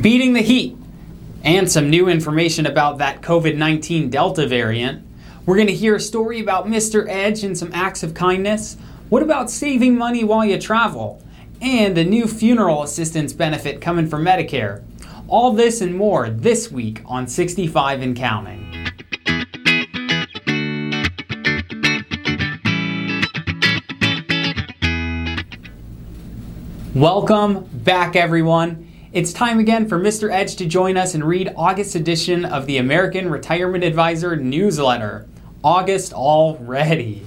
beating the heat, and some new information about that COVID 19 Delta variant. We're going to hear a story about Mr. Edge and some acts of kindness. What about saving money while you travel? And a new funeral assistance benefit coming from Medicare. All this and more this week on 65 and Counting. Welcome back, everyone. It's time again for Mr. Edge to join us and read August edition of the American Retirement Advisor newsletter. August already.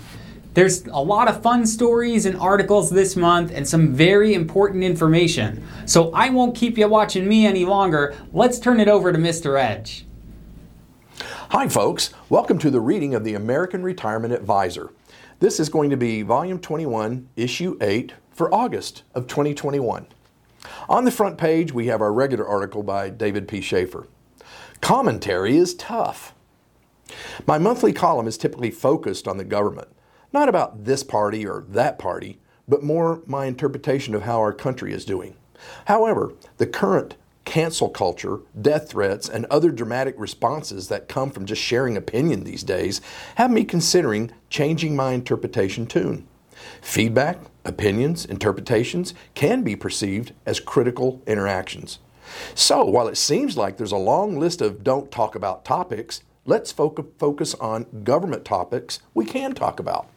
There's a lot of fun stories and articles this month and some very important information. So I won't keep you watching me any longer. Let's turn it over to Mr. Edge. Hi, folks. Welcome to the reading of the American Retirement Advisor. This is going to be Volume 21, Issue 8 for August of 2021. On the front page, we have our regular article by David P. Schaefer. Commentary is tough. My monthly column is typically focused on the government, not about this party or that party, but more my interpretation of how our country is doing. However, the current cancel culture, death threats, and other dramatic responses that come from just sharing opinion these days have me considering changing my interpretation tune. Feedback, opinions, interpretations can be perceived as critical interactions. So, while it seems like there's a long list of don't talk about topics, let's focus on government topics we can talk about.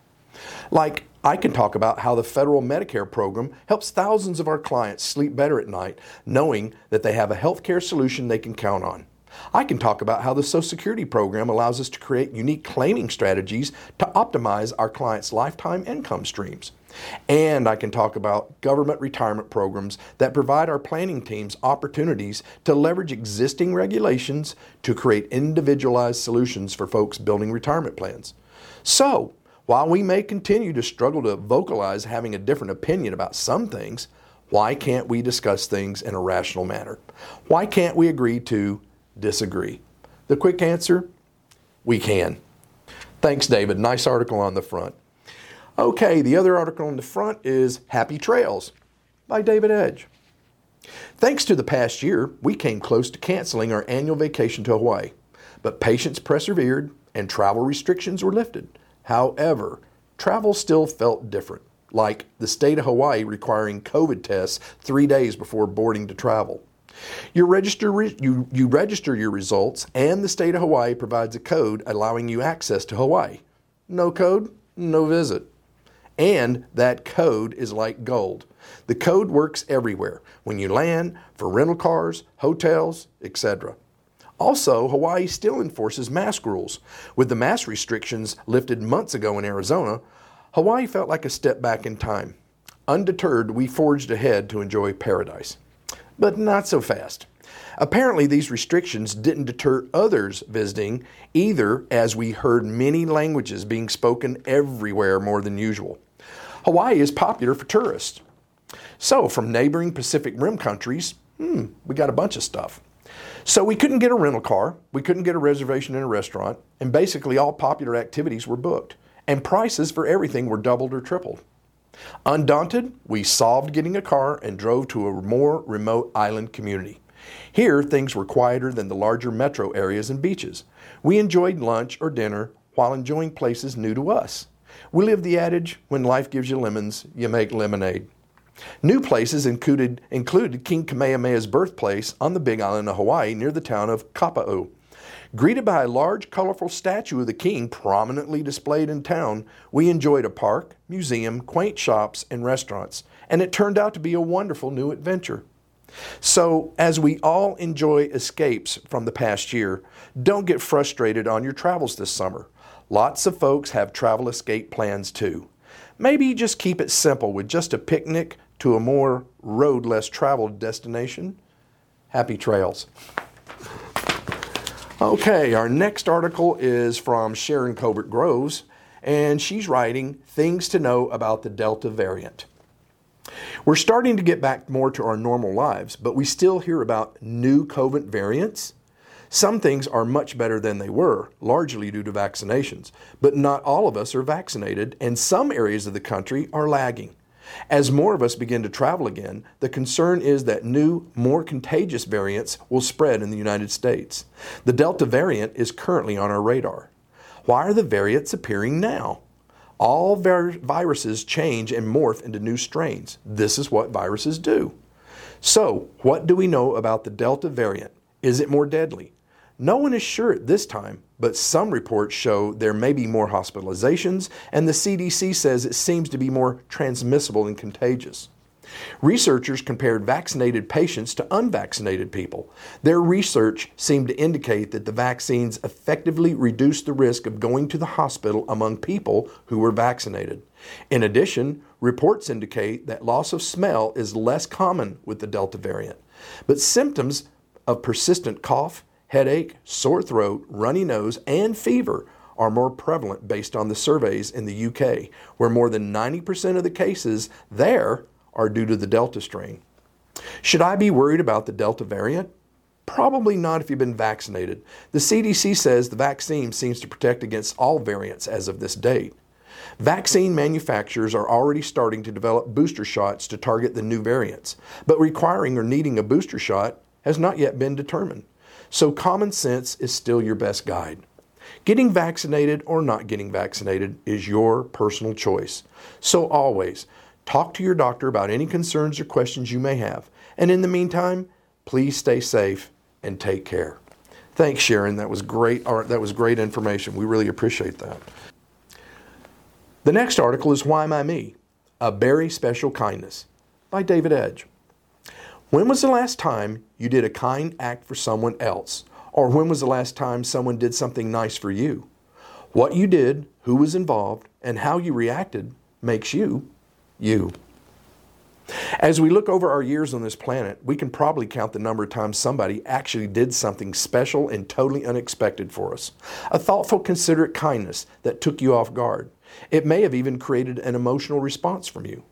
Like, I can talk about how the federal Medicare program helps thousands of our clients sleep better at night, knowing that they have a healthcare solution they can count on. I can talk about how the Social Security program allows us to create unique claiming strategies to optimize our clients' lifetime income streams. And I can talk about government retirement programs that provide our planning teams opportunities to leverage existing regulations to create individualized solutions for folks building retirement plans. So, while we may continue to struggle to vocalize having a different opinion about some things, why can't we discuss things in a rational manner? Why can't we agree to disagree? The quick answer we can. Thanks, David. Nice article on the front. Okay, the other article on the front is Happy Trails by David Edge. Thanks to the past year, we came close to canceling our annual vacation to Hawaii, but patience persevered and travel restrictions were lifted. However, travel still felt different, like the state of Hawaii requiring COVID tests three days before boarding to travel. You register, you, you register your results, and the state of Hawaii provides a code allowing you access to Hawaii. No code, no visit. And that code is like gold. The code works everywhere when you land, for rental cars, hotels, etc. Also, Hawaii still enforces mask rules. With the mask restrictions lifted months ago in Arizona, Hawaii felt like a step back in time. Undeterred, we forged ahead to enjoy paradise but not so fast. Apparently, these restrictions didn't deter others visiting either, as we heard many languages being spoken everywhere more than usual. Hawaii is popular for tourists. So, from neighboring Pacific Rim countries, hmm, we got a bunch of stuff. So, we couldn't get a rental car, we couldn't get a reservation in a restaurant, and basically all popular activities were booked, and prices for everything were doubled or tripled. Undaunted, we solved getting a car and drove to a more remote island community. Here, things were quieter than the larger metro areas and beaches. We enjoyed lunch or dinner while enjoying places new to us. We lived the adage when life gives you lemons, you make lemonade. New places included, included King Kamehameha's birthplace on the big island of Hawaii near the town of Kapa'au. Greeted by a large, colorful statue of the king prominently displayed in town, we enjoyed a park, museum, quaint shops, and restaurants, and it turned out to be a wonderful new adventure. So, as we all enjoy escapes from the past year, don't get frustrated on your travels this summer. Lots of folks have travel escape plans too. Maybe just keep it simple with just a picnic to a more road less traveled destination. Happy trails. Okay, our next article is from Sharon Colbert Groves, and she's writing Things to Know About the Delta Variant. We're starting to get back more to our normal lives, but we still hear about new COVID variants. Some things are much better than they were, largely due to vaccinations, but not all of us are vaccinated, and some areas of the country are lagging. As more of us begin to travel again, the concern is that new, more contagious variants will spread in the United States. The Delta variant is currently on our radar. Why are the variants appearing now? All vir- viruses change and morph into new strains. This is what viruses do. So, what do we know about the Delta variant? Is it more deadly? No one is sure at this time, but some reports show there may be more hospitalizations, and the CDC says it seems to be more transmissible and contagious. Researchers compared vaccinated patients to unvaccinated people. Their research seemed to indicate that the vaccines effectively reduced the risk of going to the hospital among people who were vaccinated. In addition, reports indicate that loss of smell is less common with the Delta variant, but symptoms of persistent cough, headache, sore throat, runny nose, and fever are more prevalent based on the surveys in the UK, where more than 90% of the cases there are due to the Delta strain. Should I be worried about the Delta variant? Probably not if you've been vaccinated. The CDC says the vaccine seems to protect against all variants as of this date. Vaccine manufacturers are already starting to develop booster shots to target the new variants, but requiring or needing a booster shot has not yet been determined. So common sense is still your best guide. Getting vaccinated or not getting vaccinated is your personal choice. So always talk to your doctor about any concerns or questions you may have. And in the meantime, please stay safe and take care. Thanks, Sharon. That was great. That was great information. We really appreciate that. The next article is Why Am I Me? A Very Special Kindness by David Edge. When was the last time you did a kind act for someone else? Or when was the last time someone did something nice for you? What you did, who was involved, and how you reacted makes you you. As we look over our years on this planet, we can probably count the number of times somebody actually did something special and totally unexpected for us. A thoughtful, considerate kindness that took you off guard. It may have even created an emotional response from you.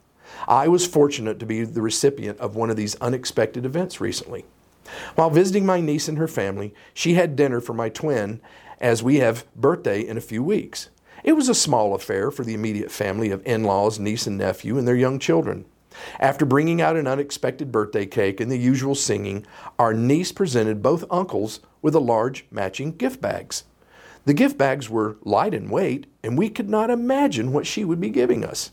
I was fortunate to be the recipient of one of these unexpected events recently. While visiting my niece and her family, she had dinner for my twin as we have birthday in a few weeks. It was a small affair for the immediate family of in laws, niece, and nephew, and their young children. After bringing out an unexpected birthday cake and the usual singing, our niece presented both uncles with a large matching gift bags. The gift bags were light in weight, and we could not imagine what she would be giving us.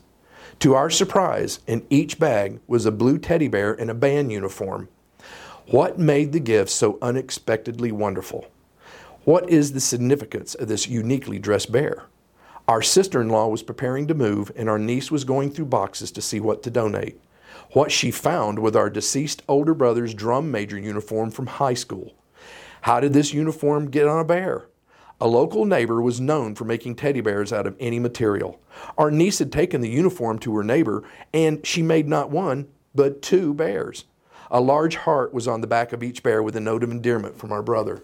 To our surprise, in each bag was a blue teddy bear in a band uniform. What made the gift so unexpectedly wonderful? What is the significance of this uniquely dressed bear? Our sister in law was preparing to move, and our niece was going through boxes to see what to donate. What she found was our deceased older brother's drum major uniform from high school. How did this uniform get on a bear? A local neighbor was known for making teddy bears out of any material. Our niece had taken the uniform to her neighbor, and she made not one, but two bears. A large heart was on the back of each bear with a note of endearment from our brother.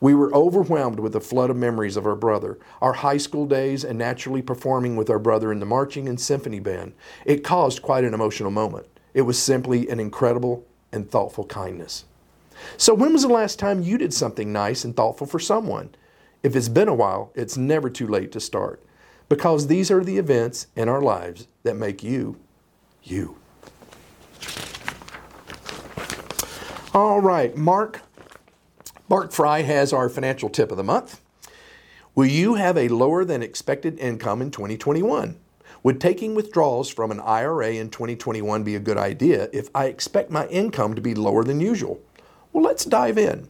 We were overwhelmed with a flood of memories of our brother, our high school days, and naturally performing with our brother in the marching and symphony band. It caused quite an emotional moment. It was simply an incredible and thoughtful kindness. So, when was the last time you did something nice and thoughtful for someone? If it's been a while, it's never too late to start because these are the events in our lives that make you, you. All right, Mark. Mark Fry has our financial tip of the month. Will you have a lower than expected income in 2021? Would taking withdrawals from an IRA in 2021 be a good idea if I expect my income to be lower than usual? Well, let's dive in.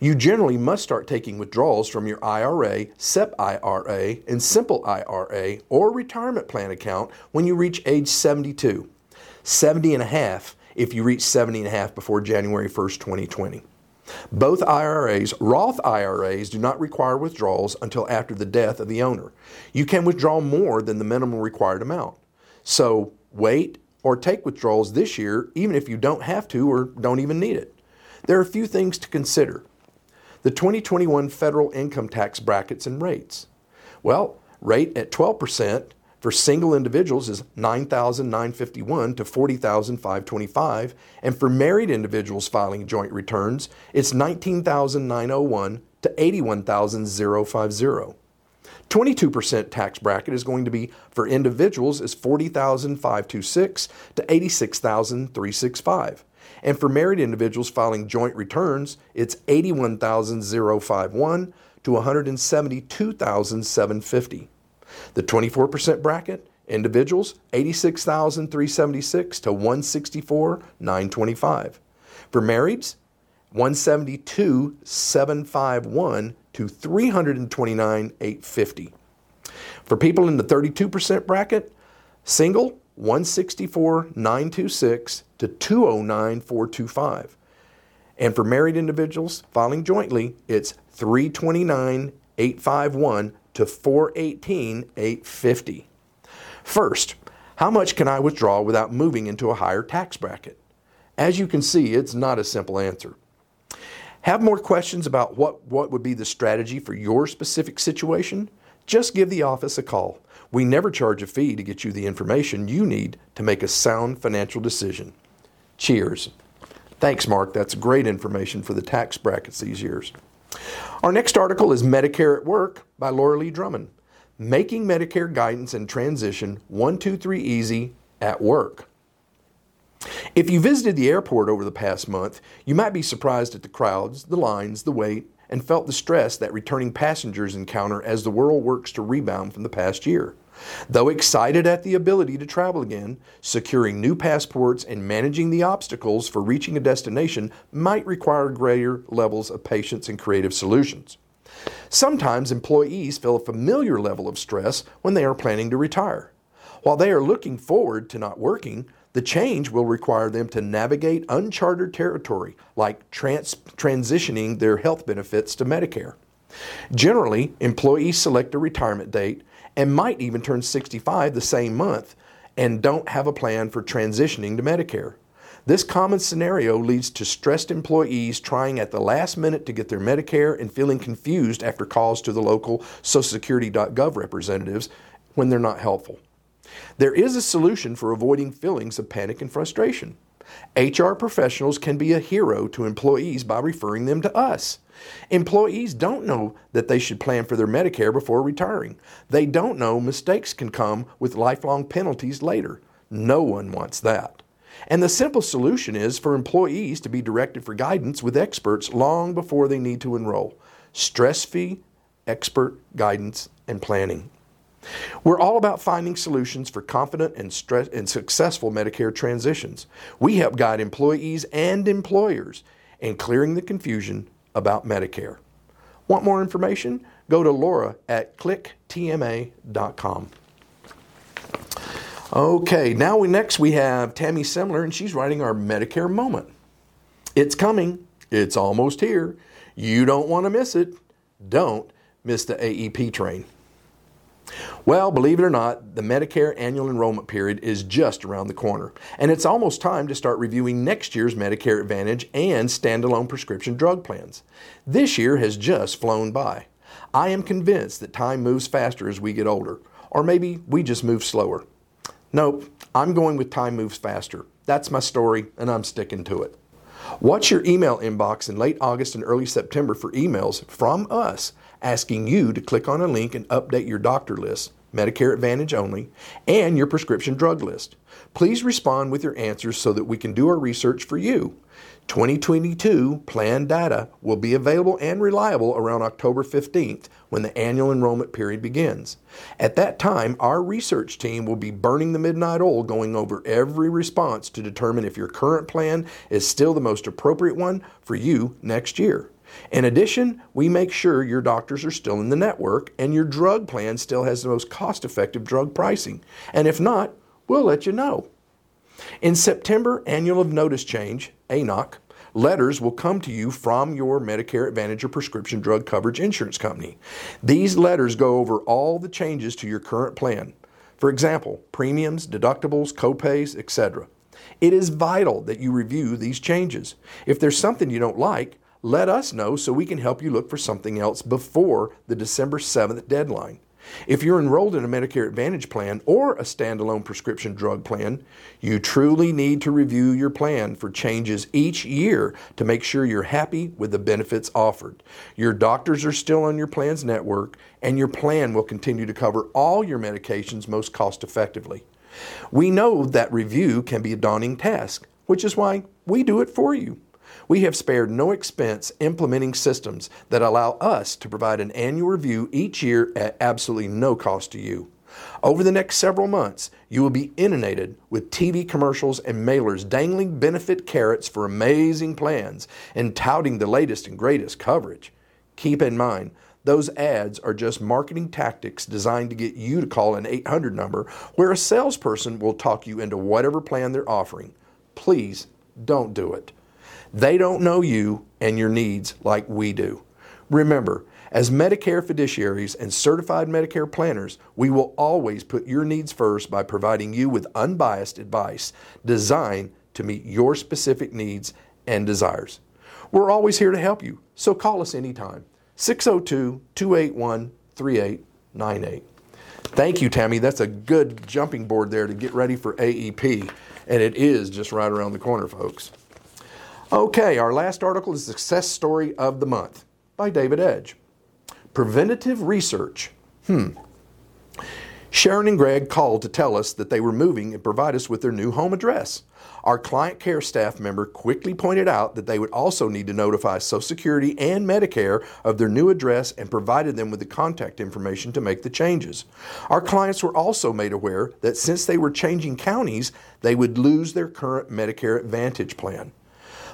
You generally must start taking withdrawals from your IRA, SEP IRA, and Simple IRA or retirement plan account when you reach age 72. 70 and a half if you reach 70 and a half before January 1st, 2020. Roth IRAs, Roth IRAs, do not require withdrawals until after the death of the owner. You can withdraw more than the minimum required amount. So wait or take withdrawals this year, even if you don't have to or don't even need it. There are a few things to consider. The 2021 federal income tax brackets and rates. Well, rate at 12% for single individuals is 9,951 to 40,525, and for married individuals filing joint returns, it's 19,901 to 81,050. 22% tax bracket is going to be for individuals is 40,526 to 86,365. And for married individuals filing joint returns, it's 81,051 to 172,750. The 24% bracket, individuals 86,376 to 164,925. For marrieds, 172,751 to 329,850. For people in the 32% bracket, single 164,926 to 209,425. And for married individuals filing jointly, it's 329,851 to 418,850. First, how much can I withdraw without moving into a higher tax bracket? As you can see, it's not a simple answer. Have more questions about what, what would be the strategy for your specific situation? Just give the office a call. We never charge a fee to get you the information you need to make a sound financial decision. Cheers. Thanks, Mark. That's great information for the tax brackets these years. Our next article is Medicare at Work by Laura Lee Drummond. Making Medicare Guidance and Transition 123 Easy at Work. If you visited the airport over the past month, you might be surprised at the crowds, the lines, the wait, and felt the stress that returning passengers encounter as the world works to rebound from the past year. Though excited at the ability to travel again, securing new passports and managing the obstacles for reaching a destination might require greater levels of patience and creative solutions. Sometimes employees feel a familiar level of stress when they are planning to retire. While they are looking forward to not working, the change will require them to navigate uncharted territory, like trans- transitioning their health benefits to Medicare. Generally, employees select a retirement date and might even turn 65 the same month and don't have a plan for transitioning to Medicare. This common scenario leads to stressed employees trying at the last minute to get their Medicare and feeling confused after calls to the local SocialSecurity.gov representatives when they're not helpful. There is a solution for avoiding feelings of panic and frustration. HR professionals can be a hero to employees by referring them to us. Employees don't know that they should plan for their Medicare before retiring. They don't know mistakes can come with lifelong penalties later. No one wants that. And the simple solution is for employees to be directed for guidance with experts long before they need to enroll. Stress fee, expert guidance, and planning. We're all about finding solutions for confident and, stress- and successful Medicare transitions. We help guide employees and employers in clearing the confusion about Medicare. Want more information? Go to Laura at clicktma.com. Okay, now we next we have Tammy Semler, and she's writing our Medicare moment. It's coming. It's almost here. You don't want to miss it. Don't miss the AEP train. Well, believe it or not, the Medicare annual enrollment period is just around the corner, and it's almost time to start reviewing next year's Medicare Advantage and standalone prescription drug plans. This year has just flown by. I am convinced that time moves faster as we get older, or maybe we just move slower. Nope, I'm going with time moves faster. That's my story, and I'm sticking to it. Watch your email inbox in late August and early September for emails from us asking you to click on a link and update your doctor list, Medicare Advantage only, and your prescription drug list. Please respond with your answers so that we can do our research for you. 2022 plan data will be available and reliable around October 15th when the annual enrollment period begins. At that time, our research team will be burning the midnight oil going over every response to determine if your current plan is still the most appropriate one for you next year. In addition, we make sure your doctors are still in the network and your drug plan still has the most cost effective drug pricing. And if not, we'll let you know. In September, Annual of Notice Change, ANOC, letters will come to you from your Medicare Advantage or prescription drug coverage insurance company. These letters go over all the changes to your current plan. For example, premiums, deductibles, copays, etc. It is vital that you review these changes. If there's something you don't like, let us know so we can help you look for something else before the December 7th deadline. If you're enrolled in a Medicare Advantage plan or a standalone prescription drug plan, you truly need to review your plan for changes each year to make sure you're happy with the benefits offered. Your doctors are still on your plan's network, and your plan will continue to cover all your medications most cost effectively. We know that review can be a daunting task, which is why we do it for you. We have spared no expense implementing systems that allow us to provide an annual review each year at absolutely no cost to you. Over the next several months, you will be inundated with TV commercials and mailers dangling benefit carrots for amazing plans and touting the latest and greatest coverage. Keep in mind, those ads are just marketing tactics designed to get you to call an 800 number where a salesperson will talk you into whatever plan they're offering. Please don't do it. They don't know you and your needs like we do. Remember, as Medicare fiduciaries and certified Medicare planners, we will always put your needs first by providing you with unbiased advice designed to meet your specific needs and desires. We're always here to help you, so call us anytime. 602 281 3898. Thank you, Tammy. That's a good jumping board there to get ready for AEP, and it is just right around the corner, folks. Okay, our last article is Success Story of the Month by David Edge. Preventative research. Hmm. Sharon and Greg called to tell us that they were moving and provide us with their new home address. Our client care staff member quickly pointed out that they would also need to notify Social Security and Medicare of their new address and provided them with the contact information to make the changes. Our clients were also made aware that since they were changing counties, they would lose their current Medicare Advantage plan.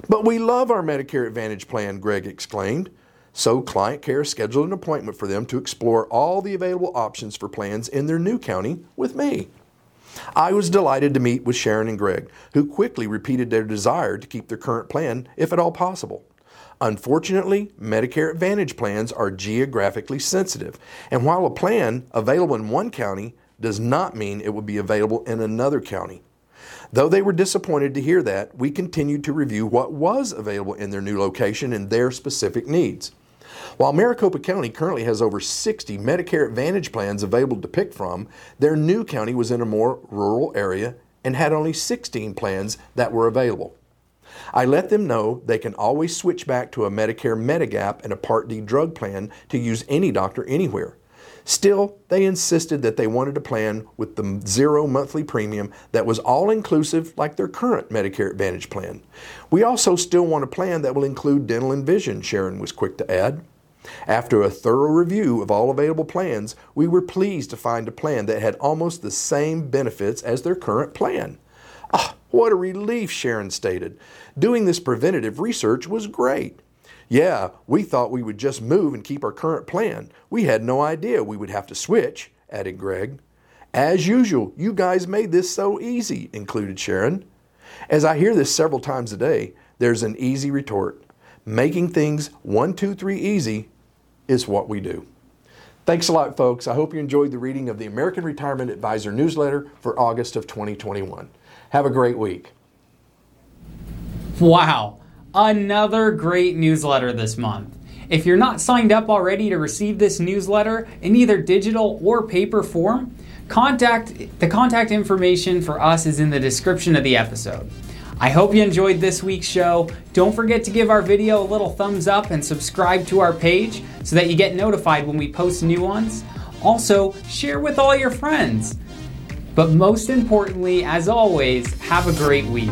But we love our Medicare Advantage plan, Greg exclaimed. So Client Care scheduled an appointment for them to explore all the available options for plans in their new county with me. I was delighted to meet with Sharon and Greg, who quickly repeated their desire to keep their current plan if at all possible. Unfortunately, Medicare Advantage plans are geographically sensitive, and while a plan available in one county does not mean it will be available in another county. Though they were disappointed to hear that, we continued to review what was available in their new location and their specific needs. While Maricopa County currently has over 60 Medicare Advantage plans available to pick from, their new county was in a more rural area and had only 16 plans that were available. I let them know they can always switch back to a Medicare Medigap and a Part D drug plan to use any doctor anywhere. Still, they insisted that they wanted a plan with the zero monthly premium that was all inclusive, like their current Medicare Advantage plan. We also still want a plan that will include dental and vision, Sharon was quick to add. After a thorough review of all available plans, we were pleased to find a plan that had almost the same benefits as their current plan. Ah, what a relief, Sharon stated. Doing this preventative research was great. Yeah, we thought we would just move and keep our current plan. We had no idea we would have to switch, added Greg. As usual, you guys made this so easy, included Sharon. As I hear this several times a day, there's an easy retort. Making things one, two, three easy is what we do. Thanks a lot, folks. I hope you enjoyed the reading of the American Retirement Advisor newsletter for August of 2021. Have a great week. Wow. Another great newsletter this month. If you're not signed up already to receive this newsletter in either digital or paper form, contact the contact information for us is in the description of the episode. I hope you enjoyed this week's show. Don't forget to give our video a little thumbs up and subscribe to our page so that you get notified when we post new ones. Also, share with all your friends. But most importantly, as always, have a great week.